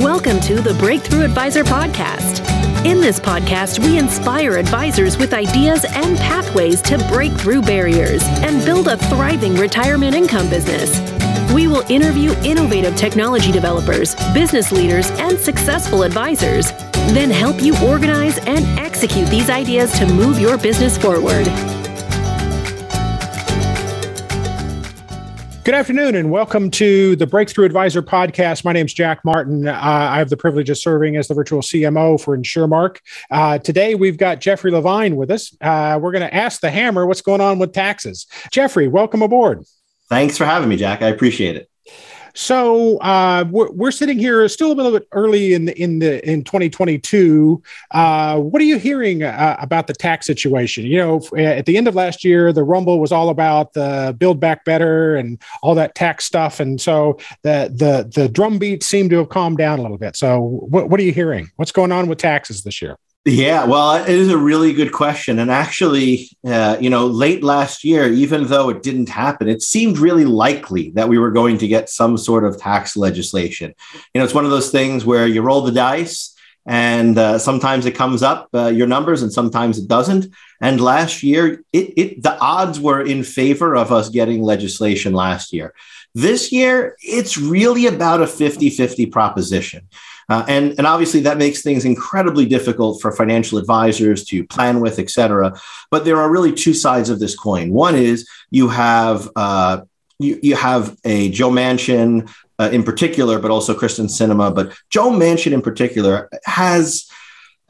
Welcome to the Breakthrough Advisor Podcast. In this podcast, we inspire advisors with ideas and pathways to break through barriers and build a thriving retirement income business. We will interview innovative technology developers, business leaders, and successful advisors, then help you organize and execute these ideas to move your business forward. Good afternoon and welcome to the Breakthrough Advisor podcast. My name is Jack Martin. Uh, I have the privilege of serving as the virtual CMO for InsurMark. Uh, today we've got Jeffrey Levine with us. Uh, we're going to ask the hammer what's going on with taxes. Jeffrey, welcome aboard. Thanks for having me, Jack. I appreciate it. So uh, we're, we're sitting here still a little bit early in the, in the in 2022. Uh, what are you hearing uh, about the tax situation? You know, at the end of last year, the rumble was all about the Build Back Better and all that tax stuff, and so the the the drumbeat seemed to have calmed down a little bit. So what what are you hearing? What's going on with taxes this year? Yeah, well, it is a really good question. And actually, uh, you know, late last year, even though it didn't happen, it seemed really likely that we were going to get some sort of tax legislation. You know, it's one of those things where you roll the dice and uh, sometimes it comes up uh, your numbers and sometimes it doesn't. And last year, it, it the odds were in favor of us getting legislation last year. This year, it's really about a 50 50 proposition. Uh, and, and obviously that makes things incredibly difficult for financial advisors to plan with, et cetera. But there are really two sides of this coin. One is you have uh, you, you have a Joe Manchin uh, in particular, but also Kyrsten Sinema. But Joe Manchin in particular has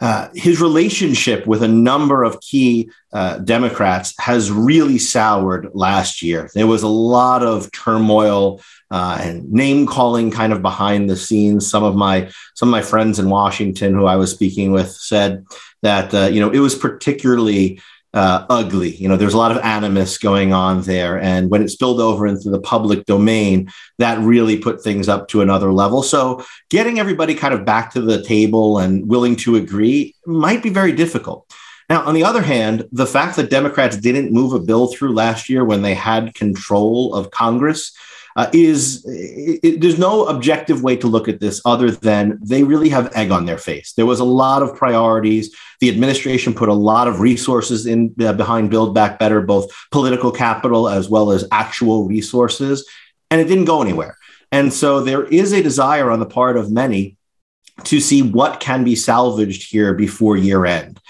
uh, his relationship with a number of key uh, Democrats has really soured last year. There was a lot of turmoil uh, and name calling kind of behind the scenes. Some of my some of my friends in Washington who I was speaking with said that uh, you know it was particularly uh, ugly. You know, there's a lot of animus going on there. And when it spilled over into the public domain, that really put things up to another level. So getting everybody kind of back to the table and willing to agree might be very difficult. Now, on the other hand, the fact that Democrats didn't move a bill through last year when they had control of Congress uh, is it, it, there's no objective way to look at this other than they really have egg on their face. There was a lot of priorities. The administration put a lot of resources in uh, behind Build Back Better, both political capital as well as actual resources, and it didn't go anywhere. And so there is a desire on the part of many to see what can be salvaged here before year end.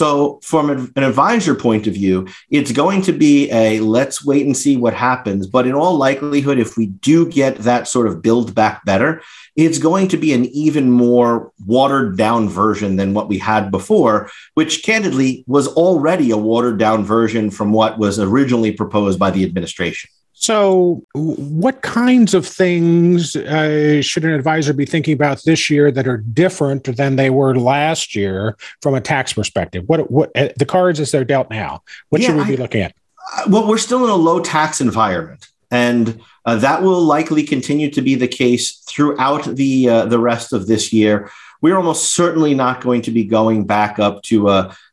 So, from an advisor point of view, it's going to be a let's wait and see what happens. But in all likelihood, if we do get that sort of build back better, it's going to be an even more watered down version than what we had before, which candidly was already a watered down version from what was originally proposed by the administration. So, what kinds of things uh, should an advisor be thinking about this year that are different than they were last year from a tax perspective? What what uh, the cards as they're dealt now? What yeah, should we be looking at? Well, we're still in a low tax environment, and uh, that will likely continue to be the case throughout the uh, the rest of this year. We're almost certainly not going to be going back up to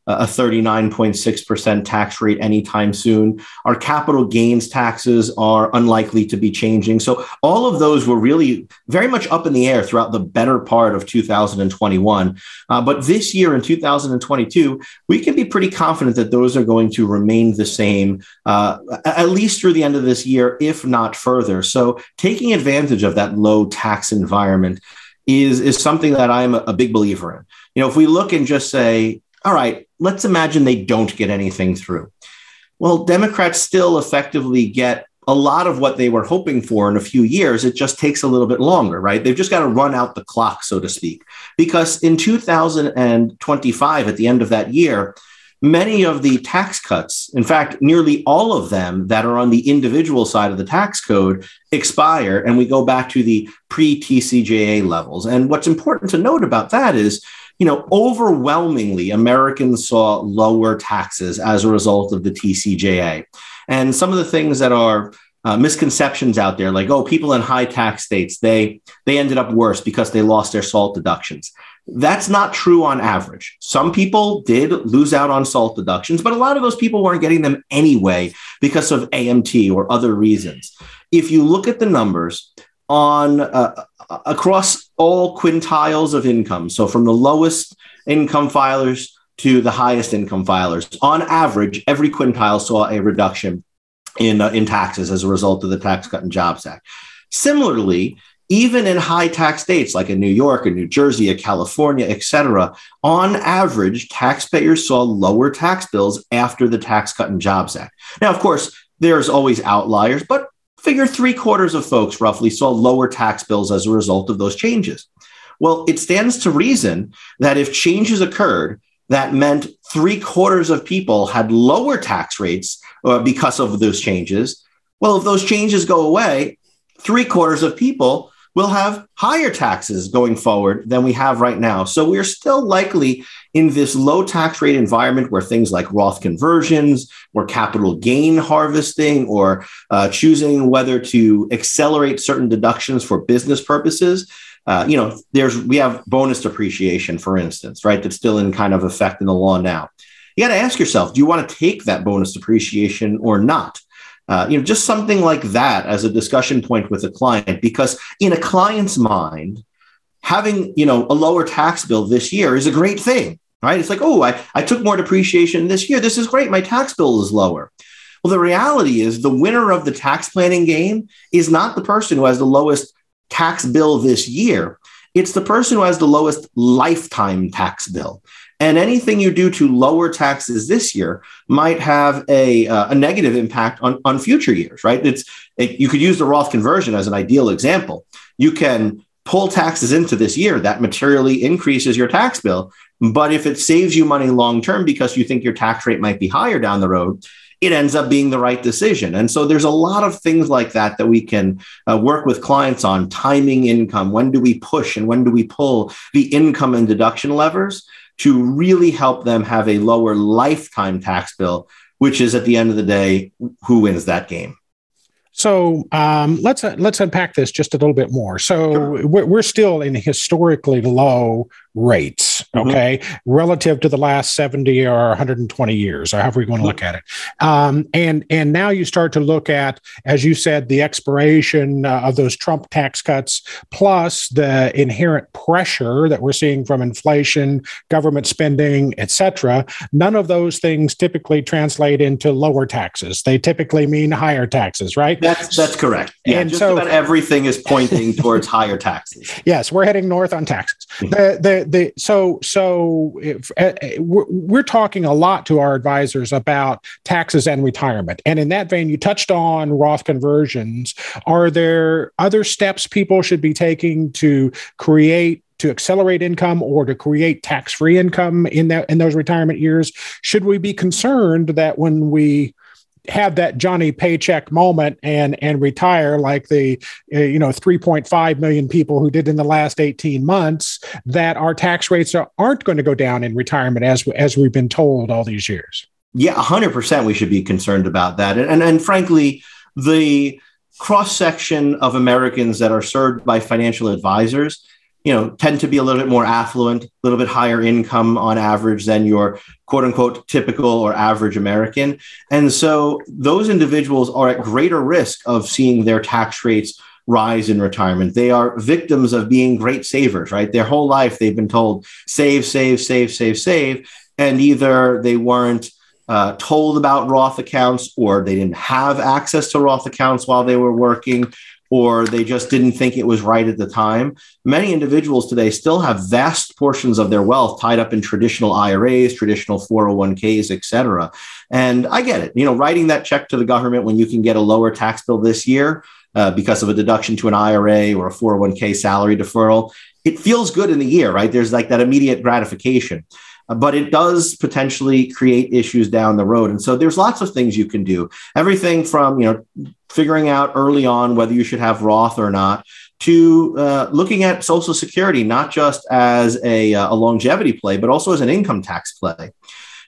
a a 39.6% tax rate anytime soon. Our capital gains taxes are unlikely to be changing. So, all of those were really very much up in the air throughout the better part of 2021. Uh, but this year in 2022, we can be pretty confident that those are going to remain the same, uh, at least through the end of this year, if not further. So, taking advantage of that low tax environment is, is something that I'm a big believer in. You know, if we look and just say, all right, let's imagine they don't get anything through. Well, Democrats still effectively get a lot of what they were hoping for in a few years. It just takes a little bit longer, right? They've just got to run out the clock, so to speak. Because in 2025, at the end of that year, many of the tax cuts, in fact, nearly all of them that are on the individual side of the tax code expire, and we go back to the pre TCJA levels. And what's important to note about that is you know, overwhelmingly, Americans saw lower taxes as a result of the TCJA. And some of the things that are uh, misconceptions out there, like oh, people in high tax states they they ended up worse because they lost their SALT deductions. That's not true on average. Some people did lose out on SALT deductions, but a lot of those people weren't getting them anyway because of AMT or other reasons. If you look at the numbers on uh, across all quintiles of income. So from the lowest income filers to the highest income filers. On average, every quintile saw a reduction in, uh, in taxes as a result of the Tax Cut and Jobs Act. Similarly, even in high tax states like in New York and New Jersey, or California, et cetera, on average, taxpayers saw lower tax bills after the Tax Cut and Jobs Act. Now, of course, there's always outliers, but figure three quarters of folks roughly saw lower tax bills as a result of those changes. Well, it stands to reason that if changes occurred, that meant three quarters of people had lower tax rates uh, because of those changes. Well, if those changes go away, three quarters of people will have higher taxes going forward than we have right now. So we're still likely in this low tax rate environment where things like Roth conversions or capital gain harvesting or uh, choosing whether to accelerate certain deductions for business purposes. Uh, you know, there's we have bonus depreciation, for instance, right? That's still in kind of effect in the law now. You got to ask yourself, do you want to take that bonus depreciation or not? Uh, you know, just something like that as a discussion point with a client, because in a client's mind, having you know a lower tax bill this year is a great thing, right? It's like, oh, I, I took more depreciation this year. This is great. My tax bill is lower. Well, the reality is the winner of the tax planning game is not the person who has the lowest tax bill this year. It's the person who has the lowest lifetime tax bill. And anything you do to lower taxes this year might have a, uh, a negative impact on, on future years, right? It's it, you could use the Roth conversion as an ideal example. You can pull taxes into this year that materially increases your tax bill. But if it saves you money long term because you think your tax rate might be higher down the road, it ends up being the right decision. And so there's a lot of things like that that we can uh, work with clients on timing income. When do we push and when do we pull the income and deduction levers to really help them have a lower lifetime tax bill, which is at the end of the day, who wins that game? So um, let's uh, let's unpack this just a little bit more. So sure. we're, we're still in historically low rates, mm-hmm. okay, mm-hmm. relative to the last 70 or 120 years, or however you want to look at it. Um, and and now you start to look at, as you said, the expiration uh, of those Trump tax cuts, plus the inherent pressure that we're seeing from inflation, government spending, etc. None of those things typically translate into lower taxes. They typically mean higher taxes, right? That's that's correct. Yeah, and just so, about everything is pointing towards higher taxes. Yes, we're heading north on taxes. Mm-hmm. The, the the so so if, uh, we're, we're talking a lot to our advisors about taxes and retirement, and in that vein, you touched on Roth conversions. Are there other steps people should be taking to create to accelerate income or to create tax-free income in that in those retirement years should we be concerned that when we have that Johnny Paycheck moment and and retire like the uh, you know 3.5 million people who did in the last 18 months that our tax rates are, aren't going to go down in retirement as as we've been told all these years. Yeah, 100% we should be concerned about that. And and, and frankly, the cross section of Americans that are served by financial advisors you know tend to be a little bit more affluent a little bit higher income on average than your quote unquote typical or average american. And so those individuals are at greater risk of seeing their tax rates rise in retirement. They are victims of being great savers right? Their whole life they've been told save save save save save and either they weren't uh, told about Roth accounts or they didn't have access to Roth accounts while they were working or they just didn't think it was right at the time. Many individuals today still have vast portions of their wealth tied up in traditional IRAs, traditional 401ks, et cetera. And I get it. You know, writing that check to the government when you can get a lower tax bill this year uh, because of a deduction to an IRA or a 401k salary deferral, it feels good in the year, right? There's like that immediate gratification but it does potentially create issues down the road. And so there's lots of things you can do. Everything from, you know, figuring out early on whether you should have Roth or not to uh, looking at Social Security, not just as a, uh, a longevity play, but also as an income tax play.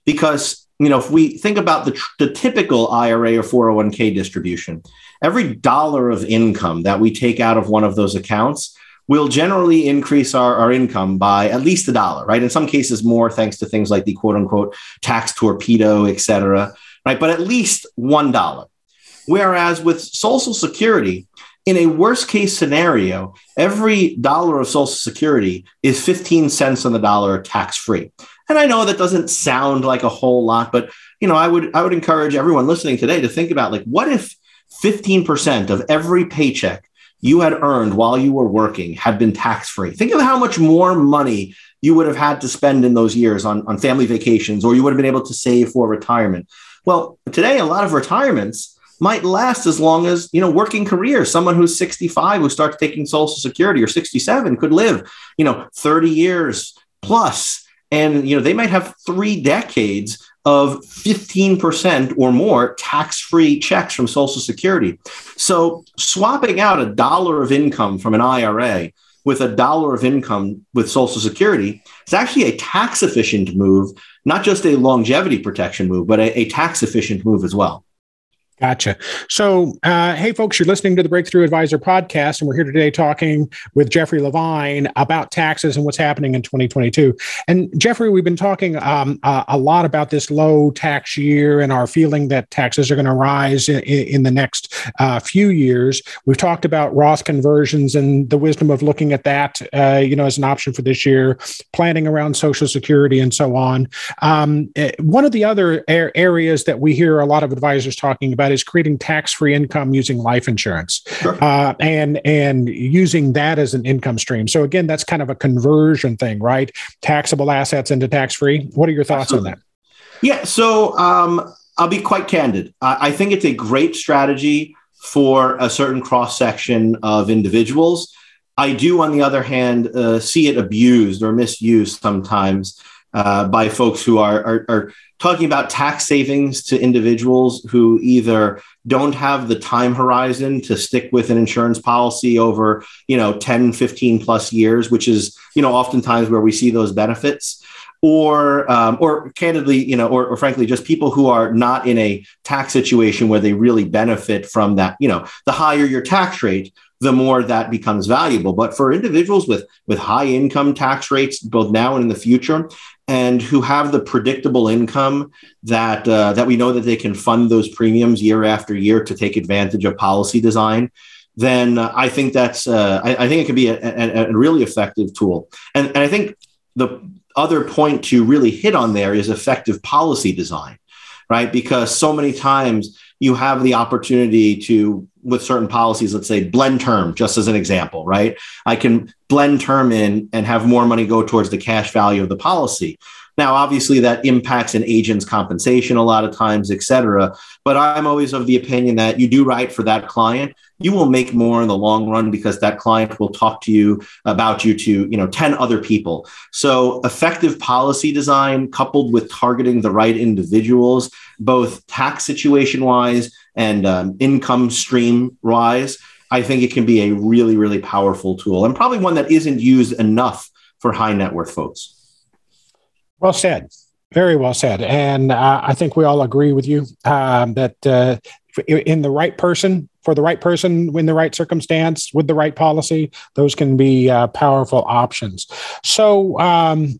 Because you know, if we think about the, the typical IRA or 401k distribution, every dollar of income that we take out of one of those accounts will generally increase our, our income by at least a dollar, right? In some cases, more thanks to things like the quote unquote tax torpedo, et cetera, right? But at least one dollar. Whereas with Social Security, in a worst case scenario, every dollar of Social Security is 15 cents on the dollar tax free. And I know that doesn't sound like a whole lot, but you know, I would I would encourage everyone listening today to think about like what if 15% of every paycheck you had earned while you were working had been tax free. Think of how much more money you would have had to spend in those years on, on family vacations, or you would have been able to save for retirement. Well, today, a lot of retirements might last as long as, you know, working careers. Someone who's 65 who starts taking Social Security or 67 could live, you know, 30 years. And, you know, they might have three decades of 15% or more tax free checks from Social Security. So swapping out a dollar of income from an IRA with a dollar of income with Social Security is actually a tax efficient move, not just a longevity protection move, but a, a tax efficient move as well. Gotcha. So, uh, hey, folks, you're listening to the Breakthrough Advisor podcast, and we're here today talking with Jeffrey Levine about taxes and what's happening in 2022. And Jeffrey, we've been talking um, uh, a lot about this low tax year and our feeling that taxes are going to rise in, in, the next uh, few years. We've talked about Roth conversions and the wisdom of looking at that, uh, you know, as an option for this year, planning around Social Security and so on. Um, eh, one of the other areas that we hear a lot of advisors talking about is creating tax-free income using life insurance sure. uh, and and using that as an income stream. So again, that's kind of a conversion thing, right? Taxable assets into tax-free. What are your thoughts Absolutely. on that? Yeah, so um, I'll be quite candid. I think it's a great strategy for a certain cross section of individuals. I do, on the other hand, uh, see it abused or misused sometimes uh, by folks who are, are, are talking about tax savings to individuals who either don't have the time horizon to stick with an insurance policy over you know 10 15 plus years which is you know oftentimes where we see those benefits. Or um, or candidly you know or, or frankly just people who are not in a tax situation where they really benefit from that. You know the higher your tax rate the more that becomes valuable. But for individuals with, with high income tax rates, both now and in the future, and who have the predictable income that uh, that we know that they can fund those premiums year after year to take advantage of policy design, then I think that's uh, I, I, think it can be a, a, a really effective tool. And, and I think the other point to really hit on there is effective policy design, right? Because so many times you have the opportunity to with certain policies let's say blend term just as an example right? I can blend term in and have more money go towards the cash value of the policy. Now obviously that impacts an agent's compensation a lot of times et cetera but i'm always of the opinion that you do right for that client. You will make more in the long run because that client will talk to you about you to you know 10 other people. So effective policy design coupled with targeting the right individuals both tax situation wise and um, income stream rise, i think it can be a really really powerful tool and probably one that isn't used enough for high net worth folks. Well said. Very well said. And uh, i think we all agree with you um, that uh, in the right person for the right person in the right circumstance with the right policy those can be uh, powerful options. So um,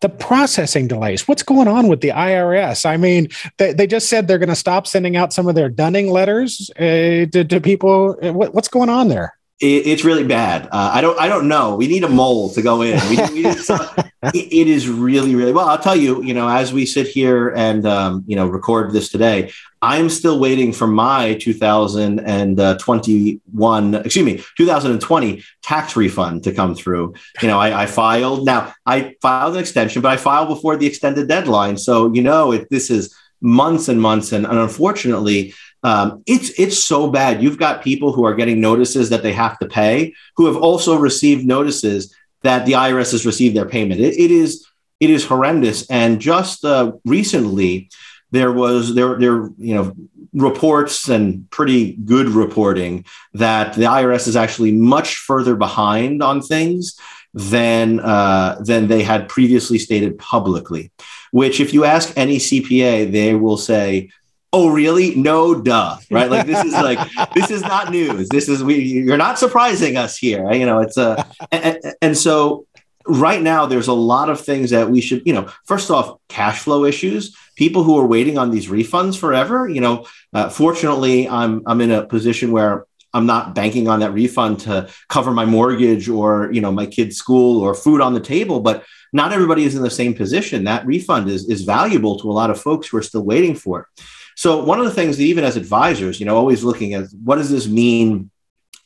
the processing delays. What's going on with the irs i mean they, they just said they're going to stop sending out some of their dunning letters uh, to, to, people. Uh, what, what's going on there it, it's really bad. Uh, I don't. I don't know. We need a mole to go in. We, we it, it is really, really well. I'll tell you. You know, as we sit here and um, you know record this today, I'm still waiting for my 2021. Excuse me, 2020 tax refund to come through. You know, I, I filed. Now I filed an extension, but I filed before the extended deadline. So you know, it, this is months and months, and, and unfortunately um, it's it's so bad. You've got people who are getting notices that they have to pay, who have also received notices that the IRS has received their payment. it, it is it is horrendous. And just uh, recently, there was there there you know reports and pretty good reporting that the IRS is actually much further behind on things than uh, than they had previously stated publicly. Which, if you ask any CPA, they will say oh really no duh right like this is like this is not news this is we you're not surprising us here you know it's a and, and, so right now there's a lot of things that we should you know first off cash flow issues people who are waiting on these refunds forever you know uh, fortunately i'm i'm in a position where I'm not banking on that refund to cover my mortgage or you know my kid's school or food on the table. But not everybody is in the same position. That refund is is valuable to a lot of folks who are still waiting for it. So one of the things that even as advisors, you know, always looking at what does this mean,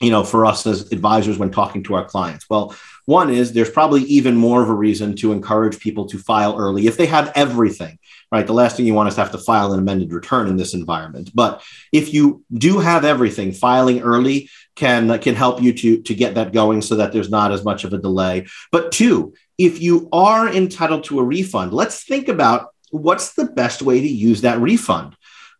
you know, for us as advisors when talking to our clients. Well, one is there's probably even more of a reason to encourage people to file early if they have everything right? The last thing you want is to have to file an amended return in this environment. But if you do have everything, filing early can can help you to to get that going so that there's not as much of a delay. But two, if you are entitled to a refund, let's think about what's the best way to use that refund.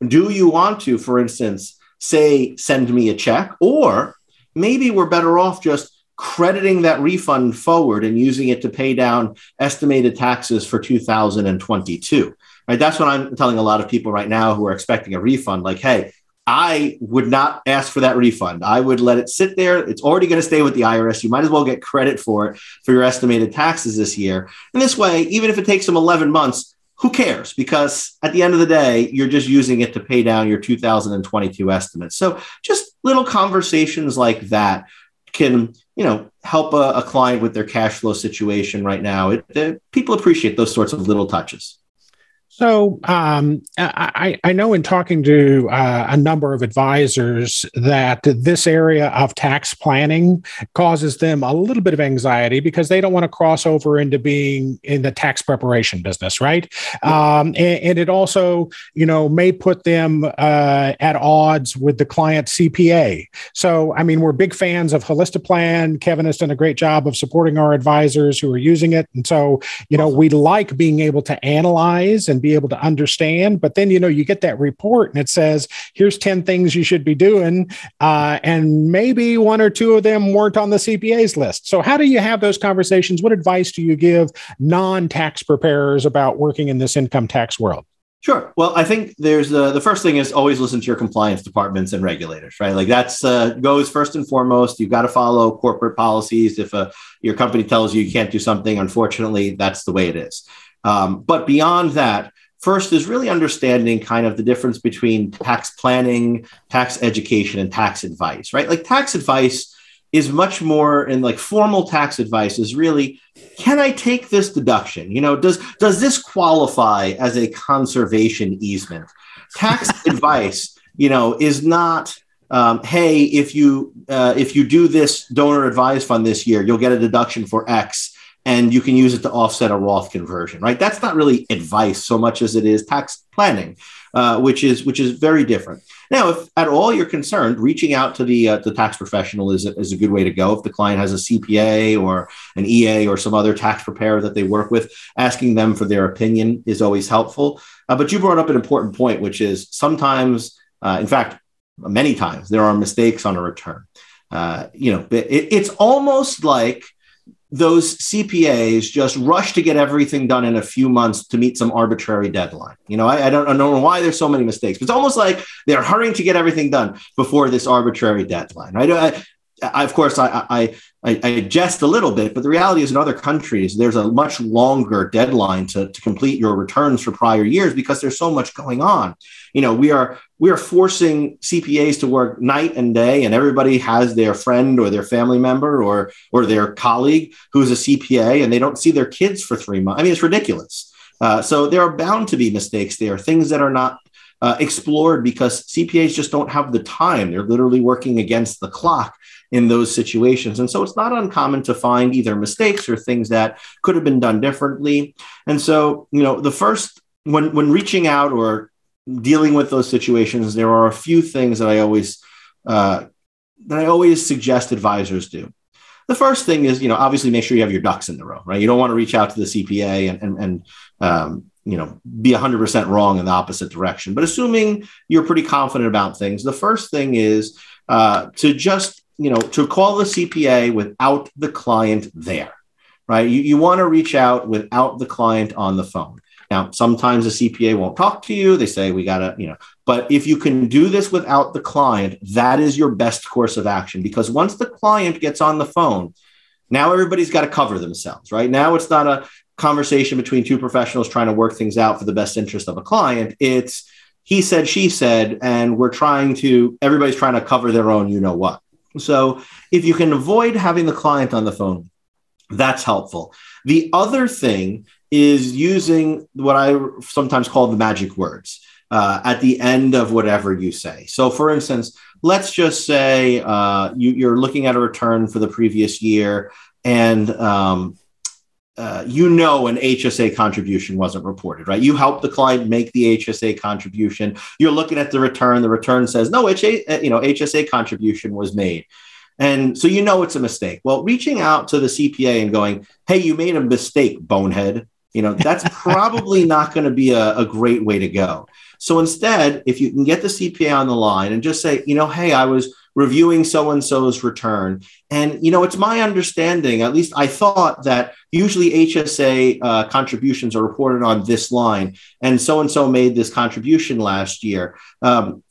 Do you want to, for instance, say send me a check or maybe we're better off just crediting that refund forward and using it to pay down estimated taxes for 2022 right? That's what I'm telling a lot of people right now who are expecting a refund. Like, hey, I would not ask for that refund. I would let it sit there. It's already going to stay with the IRS. You might as well get credit for it for your estimated taxes this year. And this way, even if it takes them 11 months, who cares? Because at the end of the day, you're just using it to pay down your 2022 estimates. So just little conversations like that can, you know, help a, a client with their cash flow situation right now. It, it, people appreciate those sorts of little touches. So um, I, I, know in talking to uh, a number of advisors that this area of tax planning causes them a little bit of anxiety because they don't want to cross over into being in the tax preparation business, right? Um, and, and, it also, you know, may put them uh, at odds with the client CPA. So, I mean, we're big fans of Holistiplan. Kevin has done a great job of supporting our advisors who are using it, and so you know we like being able to analyze and be able to understand. But then, you know, you get that report and it says, here's 10 things you should be doing. Uh, and maybe one or two of them weren't on the CPA's list. So, how do you have those conversations? What advice do you give non tax preparers about working in this income tax world? Sure. Well, I think there's uh, the first thing is always listen to your compliance departments and regulators, right? Like that's uh, goes first and foremost. You've got to follow corporate policies. If uh, your company tells you you can't do something, unfortunately, that's the way it is. Um, but beyond that, First is really understanding kind of the difference between tax planning, tax education, and tax advice, right? Like tax advice is much more in like formal tax advice is really can i take this deduction you know does does this qualify as a conservation easement tax advice you know is not um, hey if you uh, if you do this donor advised fund this year you'll get a deduction for x and you can use it to offset a Roth conversion, right? That's not really advice so much as it is tax planning, uh, which is which is very different. Now, if at all you're concerned, reaching out to the uh, the tax professional is a, is a good way to go. If the client has a CPA or an EA or some other tax preparer that they work with, asking them for their opinion is always helpful. Uh, but you brought up an important point, which is sometimes, uh, in fact, many times there are mistakes on a return. Uh, you know, it, it's almost like those CPAs just rush to get everything done in a few months to meet some arbitrary deadline. You know, I, I, don't, I don't know why there's so many mistakes. but It's almost like they're hurrying to get everything done before this arbitrary deadline. Right? I, I, of course, I, I, I, jest a little bit, but the reality is in other countries, there's a much longer deadline to, to complete your returns for prior years because there's so much going on. You know, we are we are forcing CPAs to work night and day, and everybody has their friend or their family member or or their colleague who's a CPA, and they don't see their kids for three months. I mean, it's ridiculous. Uh, so there are bound to be mistakes there, things that are not uh, explored because CPAs just don't have the time. They're literally working against the clock in those situations. And so it's not uncommon to find either mistakes or things that could have been done differently. And so, you know, the first, when, when reaching out or dealing with those situations, there are a few things that I always, uh, that I always suggest advisors do. The first thing is, you know, obviously make sure you have your ducks in the row, right? You don't want to reach out to the CPA and, and, and um, you know be 100% wrong in the opposite direction but assuming you're pretty confident about things the first thing is uh, to just you know to call the cpa without the client there right? You, you want to reach out without the client on the phone. Now sometimes the cpa won't talk to you. They say we gotta you know. But if you can do this without the client that is your best course of action. Because once the client gets on the phone now everybody's got to cover themselves right? Now it's not a conversation between two professionals trying to work things out for the best interest of a client. It's he said, she said, and we're trying to, everybody's trying to cover their own, you know what. So if you can avoid having the client on the phone, that's helpful. The other thing is using what I sometimes call the magic words uh, at the end of whatever you say. So, for instance, let's just say uh, you, are looking at a return for the previous year and um, uh, you know an HSA contribution wasn't reported, right? You help the client make the HSA contribution. You're looking at the return. The return says no, HA, uh, you know HSA contribution was made, and so you know it's a mistake. Well, reaching out to the CPA and going, "Hey, you made a mistake, bonehead," you know that's probably not going to be a, a great way to go. So instead, if you can get the CPA on the line and just say, you know, hey, I was reviewing so and so's return. And, you know, it's my understanding, at least I thought that usually HSA uh, contributions are reported on this line, and so and so made this contribution last year. Um,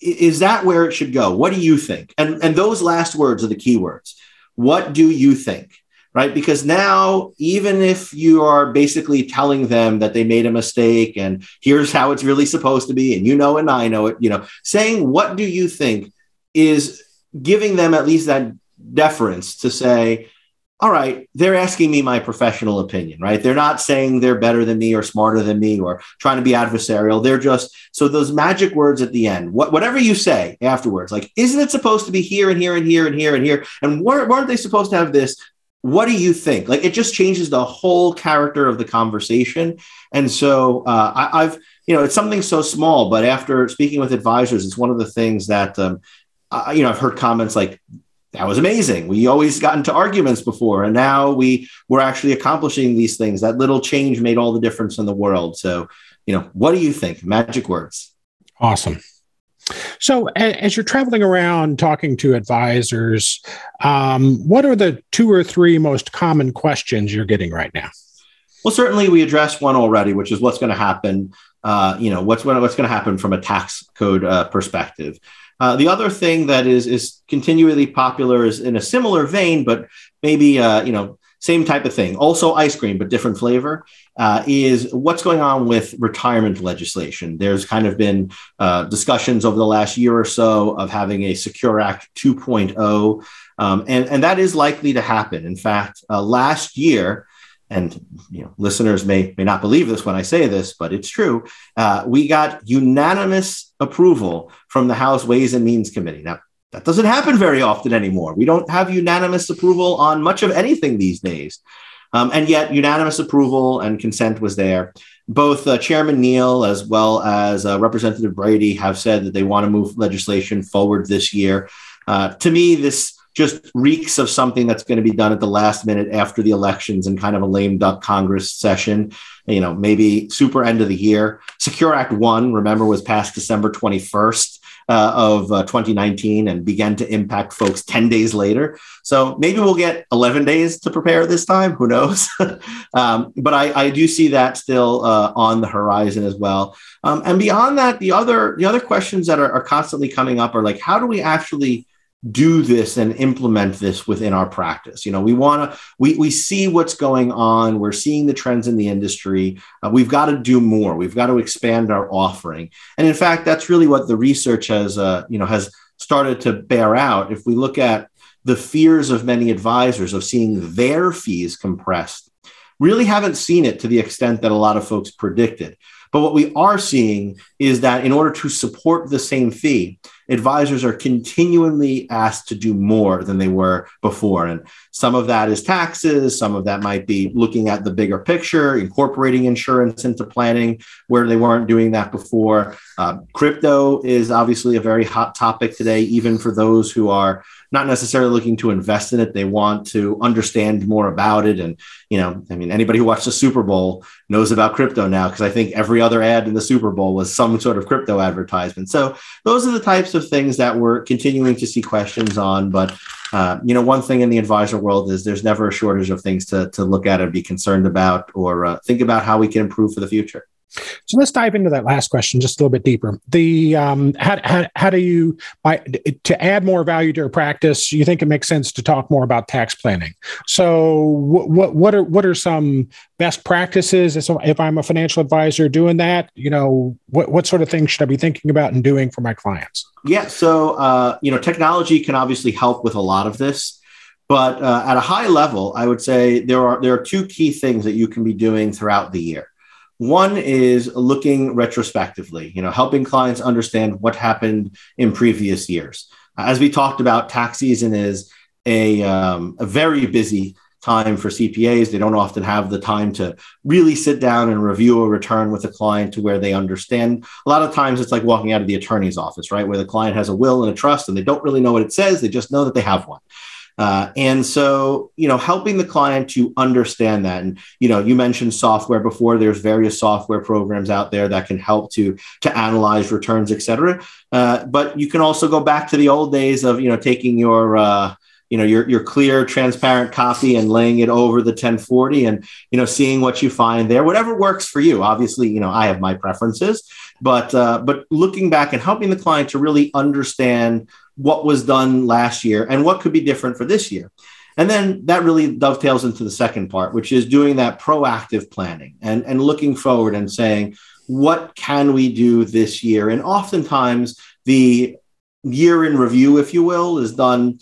is that where it should go? What do you think? And, and those last words are the keywords. What do you think? right? Because now, even if you are basically telling them that they made a mistake and here's how it's really supposed to be, and you know, and I know it, you know, saying, What do you think is giving them at least that deference to say, all right, they're asking me my professional opinion, right? They're not saying they're better than me or smarter than me or trying to be adversarial. They're just so those magic words at the end, what, whatever you say afterwards, like, isn't it supposed to be here and here and here and here and here? And weren't, weren't they supposed to have this? What do you think? Like, it just changes the whole character of the conversation. And so uh, I, have you know, it's something so small, but after speaking with advisors, it's one of the things that um, uh, you know, I've heard comments like, that was amazing. We always got into arguments before, and now we we're actually accomplishing these things. That little change made all the difference in the world. So, you know, what do you think? Magic words. Awesome. So, as you're traveling around talking to advisors, um, what are the two or three most common questions you're getting right now? Well, certainly we addressed one already, which is what's going to happen. Uh, you know, what's what's going to happen from a tax code uh, perspective. Uh, the other thing that is is continually popular is in a similar vein, but maybe uh, you know same type of thing. Also ice cream, but different flavor. Uh, is what's going on with retirement legislation? There's kind of been uh, discussions over the last year or so of having a Secure Act 2.0, um, and and that is likely to happen. In fact, uh, last year and you know, listeners may may not believe this when I say this, but it's true. Uh, we got unanimous approval from the House Ways and Means Committee. Now, that doesn't happen very often anymore. We don't have unanimous approval on much of anything these days, um, and yet unanimous approval and consent was there. Both uh, Chairman Neal as well as uh, Representative Brady have said that they want to move legislation forward this year. Uh, to me, this just reeks of something that's going to be done at the last minute after the elections and kind of a lame duck Congress session. You know, maybe super end of the year. Secure Act One, remember, was passed December 21st. Uh, of uh, 2019 and began to impact folks 10 days later. So maybe we'll get 11 days to prepare this time. Who knows? um, but I, I, do see that still uh, on the horizon as well. Um, and beyond that, the other the other questions that are, are constantly coming up are like, how do we actually do this and implement this within our practice. You know we want to we, we see what's going on. We're seeing the trends in the industry. Uh, we've got to do more. We've got to expand our offering. And in fact that's really what the research has uh, you know has started to bear out. If we look at the fears of many advisors of seeing their fees compressed really haven't seen it to the extent that a lot of folks predicted. But what we are seeing is that in order to support the same fee advisors are continually asked to do more than they were before. And some of that is taxes, some of that might be looking at the bigger picture, incorporating insurance into planning where they weren't doing that before. Uh, crypto is obviously a very hot topic today, even for those who are not necessarily looking to invest in it. They want to understand more about it. And, you know, I mean, anybody who watched the Super Bowl knows about crypto now, because I think every other ad in the Super Bowl was some sort of crypto advertisement. So those are the types of things that we're continuing to see questions on. But, uh, you know, one thing in the advisor world is there's never a shortage of things to, to look at and be concerned about or uh, think about how we can improve for the future. So let's dive into that last question just a little bit deeper. The um, how, how, how do you by to add more value to your practice? You think it makes sense to talk more about tax planning. So what what, what are what are some best practices? If I'm a financial advisor doing that, you know what what sort of things should I be thinking about and doing for my clients? Yeah, so uh, you know technology can obviously help with a lot of this. But uh, at a high level, I would say there are there are two key things that you can be doing throughout the year. One is looking retrospectively, you know, helping clients understand what happened in previous years. As we talked about, tax season is a, um, a very busy time for CPAs. They don't often have the time to really sit down and review a return with a client to where they understand. A lot of times it's like walking out of the attorney's office, right? Where the client has a will and a trust and they don't really know what it says. They just know that they have one. Uh, and so, you know, helping the client to understand that. And, you know, you mentioned software before. There's various software programs out there that can help to to analyze returns, et cetera. Uh, but you can also go back to the old days of, you know, taking your uh, you know your your clear transparent copy and laying it over the 1040 and you know seeing what you find there whatever works for you obviously you know i have my preferences but uh, but looking back and helping the client to really understand what was done last year and what could be different for this year. And then that really dovetails into the second part, which is doing that proactive planning and, and looking forward and saying, what can we do this year? And oftentimes the year in review, if you will, is done,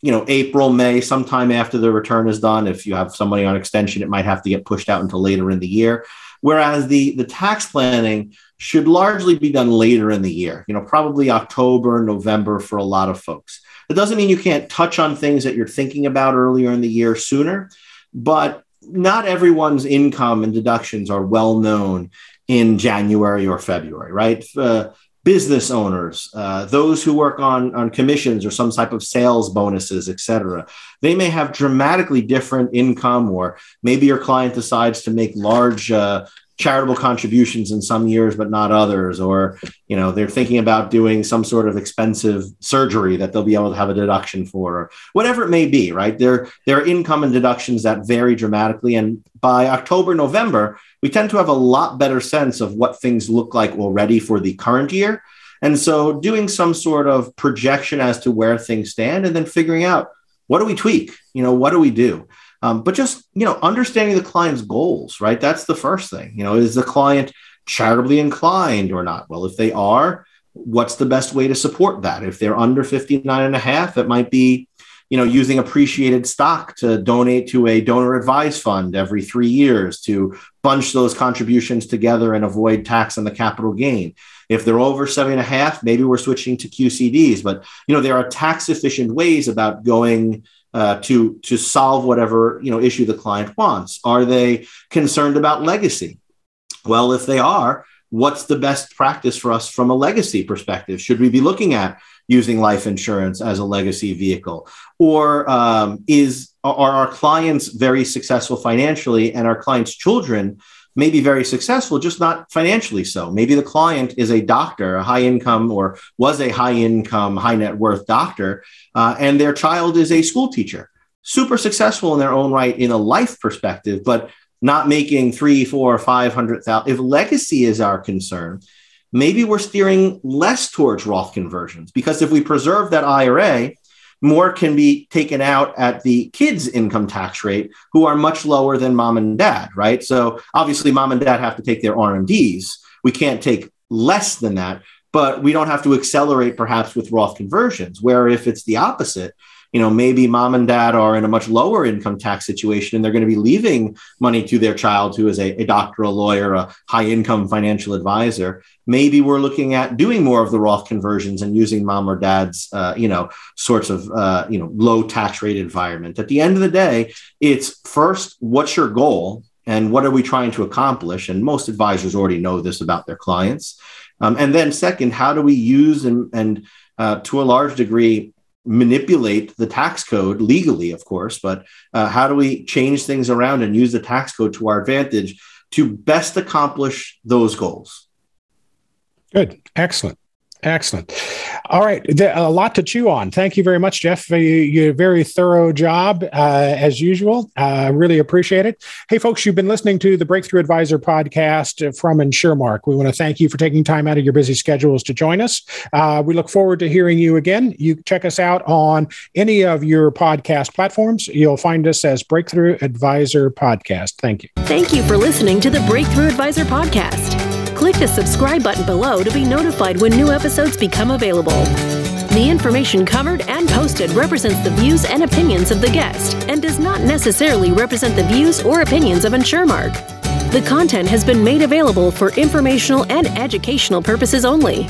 you know, April, May, sometime after the return is done. If you have somebody on extension, it might have to get pushed out until later in the year. Whereas the, the tax planning should largely be done later in the year, you know, probably October, November for a lot of folks. It doesn't mean you can't touch on things that you're thinking about earlier in the year sooner, but not everyone's income and deductions are well known in January or February, right? Uh, business owners, uh, those who work on, on commissions or some type of sales bonuses, et cetera, they may have dramatically different income, or maybe your client decides to make large uh, charitable contributions in some years but not others or you know they're thinking about doing some sort of expensive surgery that they'll be able to have a deduction for or whatever it may be right? There there are income and deductions that vary dramatically and by october november we tend to have a lot better sense of what things look like already for the current year. And so doing some sort of projection as to where things stand and then figuring out what do we tweak? You know what do we do um, but just you know, understanding the client's goals, right? That's the first thing. You know, is the client charitably inclined or not? Well, if they are, what's the best way to support that? If they're under 59 and a half, it might be, you know, using appreciated stock to donate to a donor advised fund every three years to bunch those contributions together and avoid tax on the capital gain. If they're over seven and a half, maybe we're switching to QCDs. But you know, there are tax efficient ways about going uh, to to solve whatever you know issue the client wants? Are they concerned about legacy? Well, if they are, what's the best practice for us from a legacy perspective? Should we be looking at using life insurance as a legacy vehicle, or um, is are our clients very successful financially, and our clients' children? May be very successful, just not financially so. Maybe the client is a doctor, a high income or was a high income, high net worth doctor, uh, and their child is a school teacher. Super successful in their own right in a life perspective, but not making three, four, five hundred thousand. If legacy is our concern, maybe we're steering less towards Roth conversions because if we preserve that IRA, more can be taken out at the kids' income tax rate, who are much lower than mom and dad, right? So obviously, mom and dad have to take their RMDs. We can't take less than that, but we don't have to accelerate perhaps with Roth conversions. Where if it's the opposite, you know, maybe mom and dad are in a much lower income tax situation and they're going to be leaving money to their child who is a, a doctor, a lawyer, a high income financial advisor. Maybe we're looking at doing more of the Roth conversions and using mom or dad's, uh, you know, sorts of, uh, you know, low tax rate environment. At the end of the day, it's first, what's your goal? And what are we trying to accomplish? And most advisors already know this about their clients. Um, and then, second, how do we use and, and uh, to a large degree, manipulate the tax code legally, of course, but uh, how do we change things around and use the tax code to our advantage to best accomplish those goals? Good. Excellent. Excellent. All right, a lot to chew on. Thank you very much, Jeff. You, you a very thorough job uh, as usual. I uh, really appreciate it. Hey, folks, you've been listening to the Breakthrough Advisor podcast from InsurMark. We want to thank you for taking time out of your busy schedules to join us. Uh, we look forward to hearing you again. You check us out on any of your podcast platforms. You'll find us as Breakthrough Advisor Podcast. Thank you. Thank you for listening to the Breakthrough Advisor podcast. Click the subscribe button below to be notified when new episodes become available. The information covered and posted represents the views and opinions of the guest and does not necessarily represent the views or opinions of InsurMark. The content has been made available for informational and educational purposes only.